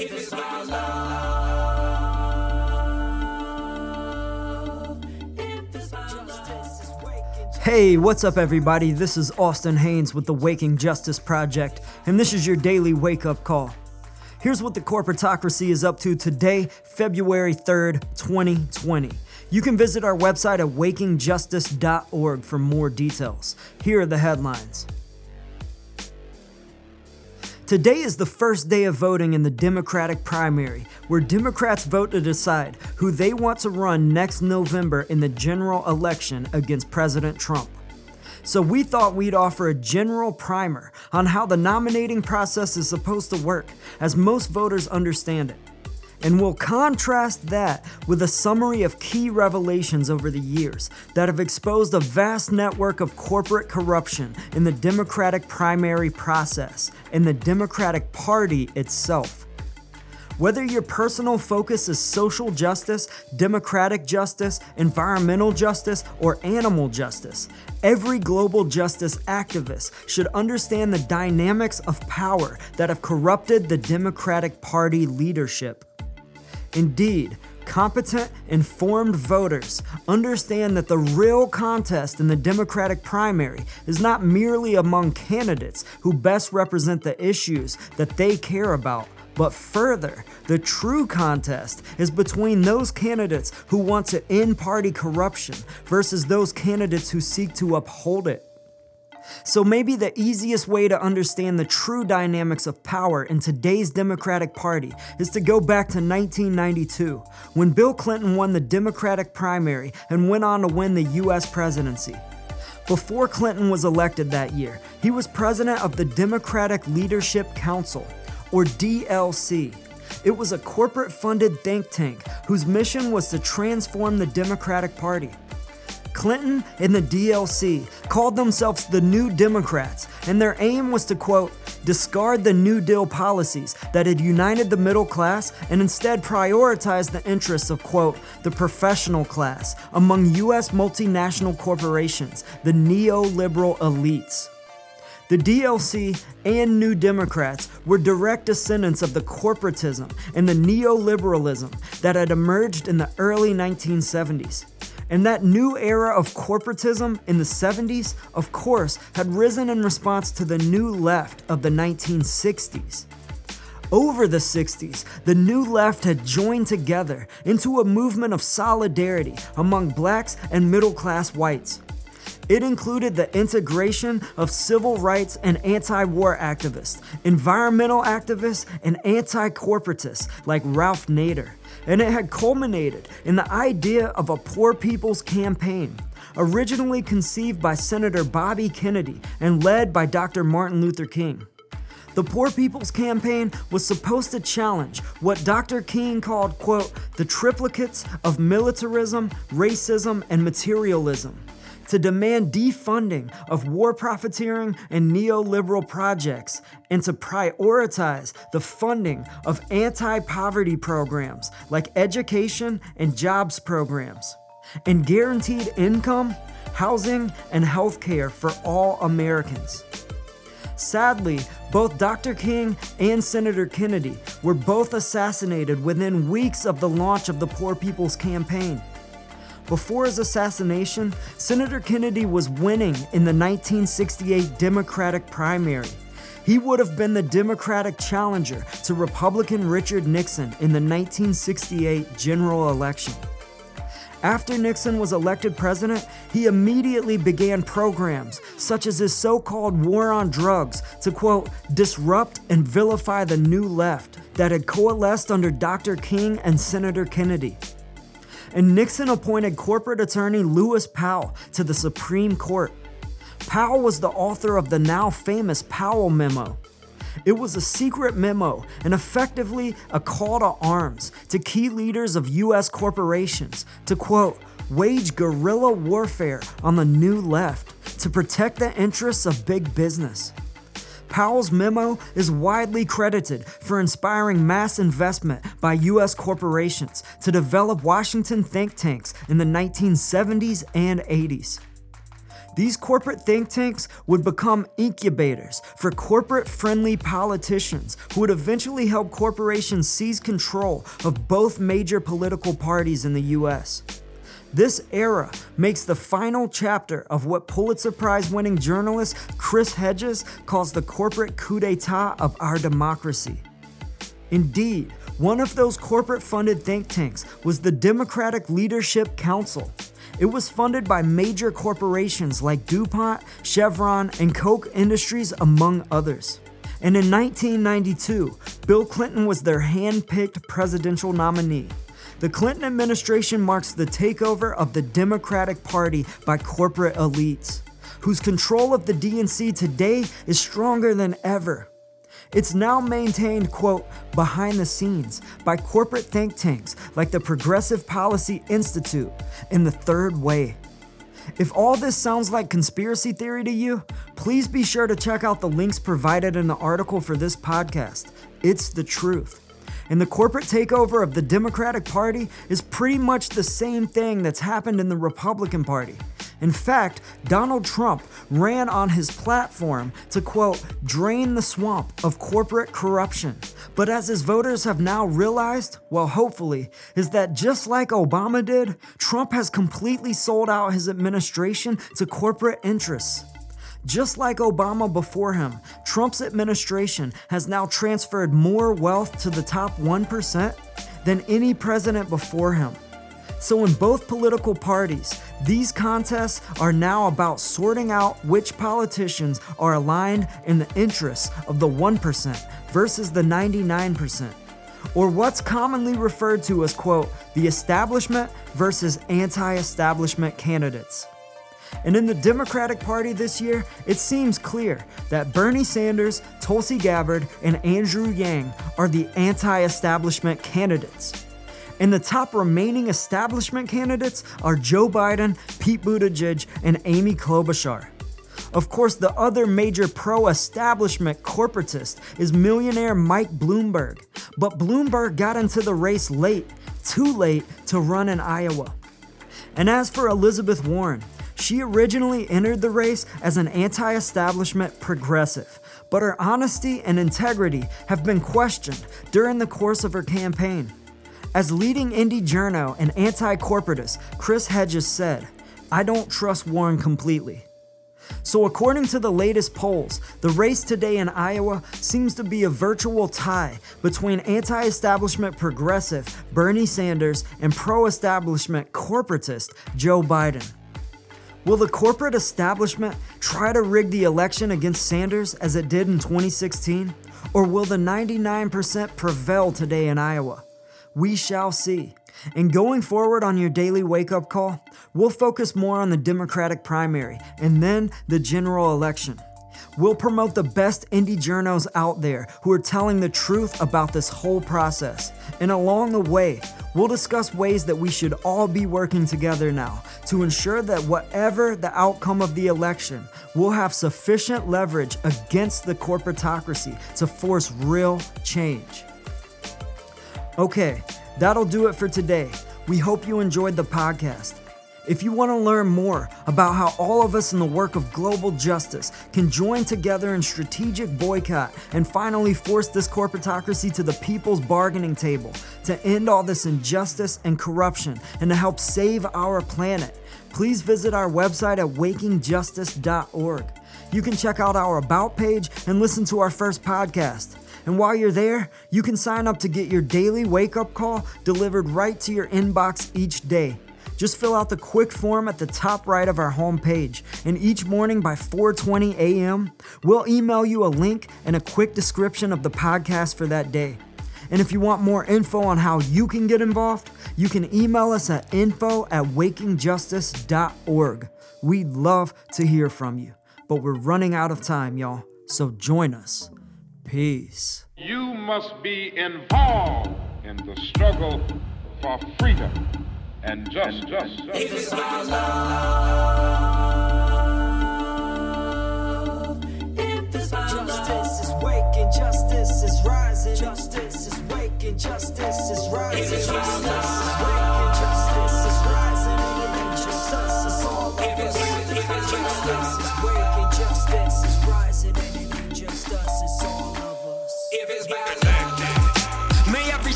If it's love. Hey, what's up, everybody? This is Austin Haynes with the Waking Justice Project, and this is your daily wake up call. Here's what the corporatocracy is up to today, February 3rd, 2020. You can visit our website at wakingjustice.org for more details. Here are the headlines. Today is the first day of voting in the Democratic primary, where Democrats vote to decide who they want to run next November in the general election against President Trump. So we thought we'd offer a general primer on how the nominating process is supposed to work, as most voters understand it. And we'll contrast that with a summary of key revelations over the years that have exposed a vast network of corporate corruption in the Democratic primary process and the Democratic Party itself. Whether your personal focus is social justice, democratic justice, environmental justice, or animal justice, every global justice activist should understand the dynamics of power that have corrupted the Democratic Party leadership. Indeed, competent, informed voters understand that the real contest in the Democratic primary is not merely among candidates who best represent the issues that they care about. But further, the true contest is between those candidates who want to end party corruption versus those candidates who seek to uphold it. So maybe the easiest way to understand the true dynamics of power in today's Democratic Party is to go back to 1992, when Bill Clinton won the Democratic primary and went on to win the US presidency. Before Clinton was elected that year, he was president of the Democratic Leadership Council, or DLC. It was a corporate funded think tank whose mission was to transform the Democratic Party. Clinton and the DLC called themselves the New Democrats, and their aim was to, quote, discard the New Deal policies that had united the middle class and instead prioritize the interests of, quote, the professional class among U.S. multinational corporations, the neoliberal elites. The DLC and New Democrats were direct descendants of the corporatism and the neoliberalism that had emerged in the early 1970s. And that new era of corporatism in the 70s, of course, had risen in response to the new left of the 1960s. Over the 60s, the new left had joined together into a movement of solidarity among blacks and middle class whites. It included the integration of civil rights and anti war activists, environmental activists, and anti corporatists like Ralph Nader. And it had culminated in the idea of a Poor People's Campaign, originally conceived by Senator Bobby Kennedy and led by Dr. Martin Luther King. The Poor People's Campaign was supposed to challenge what Dr. King called, quote, the triplicates of militarism, racism, and materialism to demand defunding of war profiteering and neoliberal projects, and to prioritize the funding of anti poverty programs like education and jobs programs, and guaranteed income, housing, and health care for all Americans. Sadly, both Dr. King and Senator Kennedy were both assassinated within weeks of the launch of the Poor People's Campaign. Before his assassination, Senator Kennedy was winning in the 1968 Democratic primary. He would have been the Democratic challenger to Republican Richard Nixon in the 1968 general election. After Nixon was elected president, he immediately began programs such as his so called war on drugs to, quote, disrupt and vilify the new left that had coalesced under Dr. King and Senator Kennedy and Nixon appointed corporate attorney Lewis Powell to the Supreme Court. Powell was the author of the now famous Powell Memo. It was a secret memo and effectively a call to arms to key leaders of U.S. corporations to quote, wage guerrilla warfare on the new left to protect the interests of big business. Powell's memo is widely credited for inspiring mass investment by U.S. corporations to develop Washington think tanks in the 1970s and 80s. These corporate think tanks would become incubators for corporate friendly politicians who would eventually help corporations seize control of both major political parties in the US. This era makes the final chapter of what Pulitzer Prize winning journalist Chris Hedges calls the corporate coup d'etat of our democracy. Indeed, one of those corporate funded think tanks was the Democratic Leadership Council. It was funded by major corporations like DuPont, Chevron, and Koch Industries, among others. And in 1992, Bill Clinton was their hand picked presidential nominee. The Clinton administration marks the takeover of the Democratic Party by corporate elites, whose control of the DNC today is stronger than ever. It's now maintained, quote, behind the scenes by corporate think tanks like the Progressive Policy Institute and the Third Way. If all this sounds like conspiracy theory to you, please be sure to check out the links provided in the article for this podcast. It's the truth. And the corporate takeover of the Democratic Party is pretty much the same thing that's happened in the Republican Party. In fact, Donald Trump ran on his platform to quote, drain the swamp of corporate corruption. But as his voters have now realized, well, hopefully, is that just like Obama did, Trump has completely sold out his administration to corporate interests. Just like Obama before him, Trump's administration has now transferred more wealth to the top 1% than any president before him. So, in both political parties, these contests are now about sorting out which politicians are aligned in the interests of the 1% versus the 99%, or what's commonly referred to as, quote, the establishment versus anti establishment candidates. And in the Democratic Party this year, it seems clear that Bernie Sanders, Tulsi Gabbard, and Andrew Yang are the anti establishment candidates. And the top remaining establishment candidates are Joe Biden, Pete Buttigieg, and Amy Klobuchar. Of course, the other major pro establishment corporatist is millionaire Mike Bloomberg. But Bloomberg got into the race late, too late to run in Iowa. And as for Elizabeth Warren, she originally entered the race as an anti establishment progressive, but her honesty and integrity have been questioned during the course of her campaign. As leading indie journo and anti corporatist, Chris Hedges said, I don't trust Warren completely. So, according to the latest polls, the race today in Iowa seems to be a virtual tie between anti establishment progressive Bernie Sanders and pro establishment corporatist Joe Biden. Will the corporate establishment try to rig the election against Sanders as it did in 2016? Or will the 99% prevail today in Iowa? We shall see. And going forward on your daily wake up call, we'll focus more on the Democratic primary and then the general election. We'll promote the best indie journos out there who are telling the truth about this whole process. And along the way, we'll discuss ways that we should all be working together now to ensure that whatever the outcome of the election, we'll have sufficient leverage against the corporatocracy to force real change. Okay, that'll do it for today. We hope you enjoyed the podcast. If you want to learn more about how all of us in the work of global justice can join together in strategic boycott and finally force this corporatocracy to the people's bargaining table to end all this injustice and corruption and to help save our planet, please visit our website at wakingjustice.org. You can check out our About page and listen to our first podcast. And while you're there, you can sign up to get your daily wake up call delivered right to your inbox each day. Just fill out the quick form at the top right of our homepage, and each morning by 4:20 a.m., we'll email you a link and a quick description of the podcast for that day. And if you want more info on how you can get involved, you can email us at info at wakingjustice.org. We'd love to hear from you, but we're running out of time, y'all. So join us. Peace. You must be involved in the struggle for freedom and justice. And just, If it's about love, if it's about Justice is waking, justice is rising. Justice is waking, justice is rising. If it's Justice love.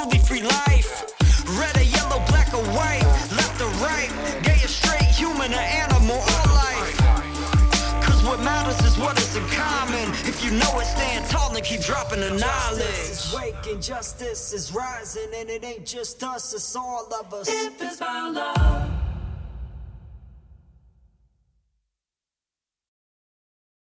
To truly free life. Red or yellow, black or white, left or right, gay or straight, human or animal, all life. Cause what matters is what is in common. If you know it, stand tall and keep dropping the knowledge. Justice is waking, justice is rising, and it ain't just us, it's all of us. If it's about love,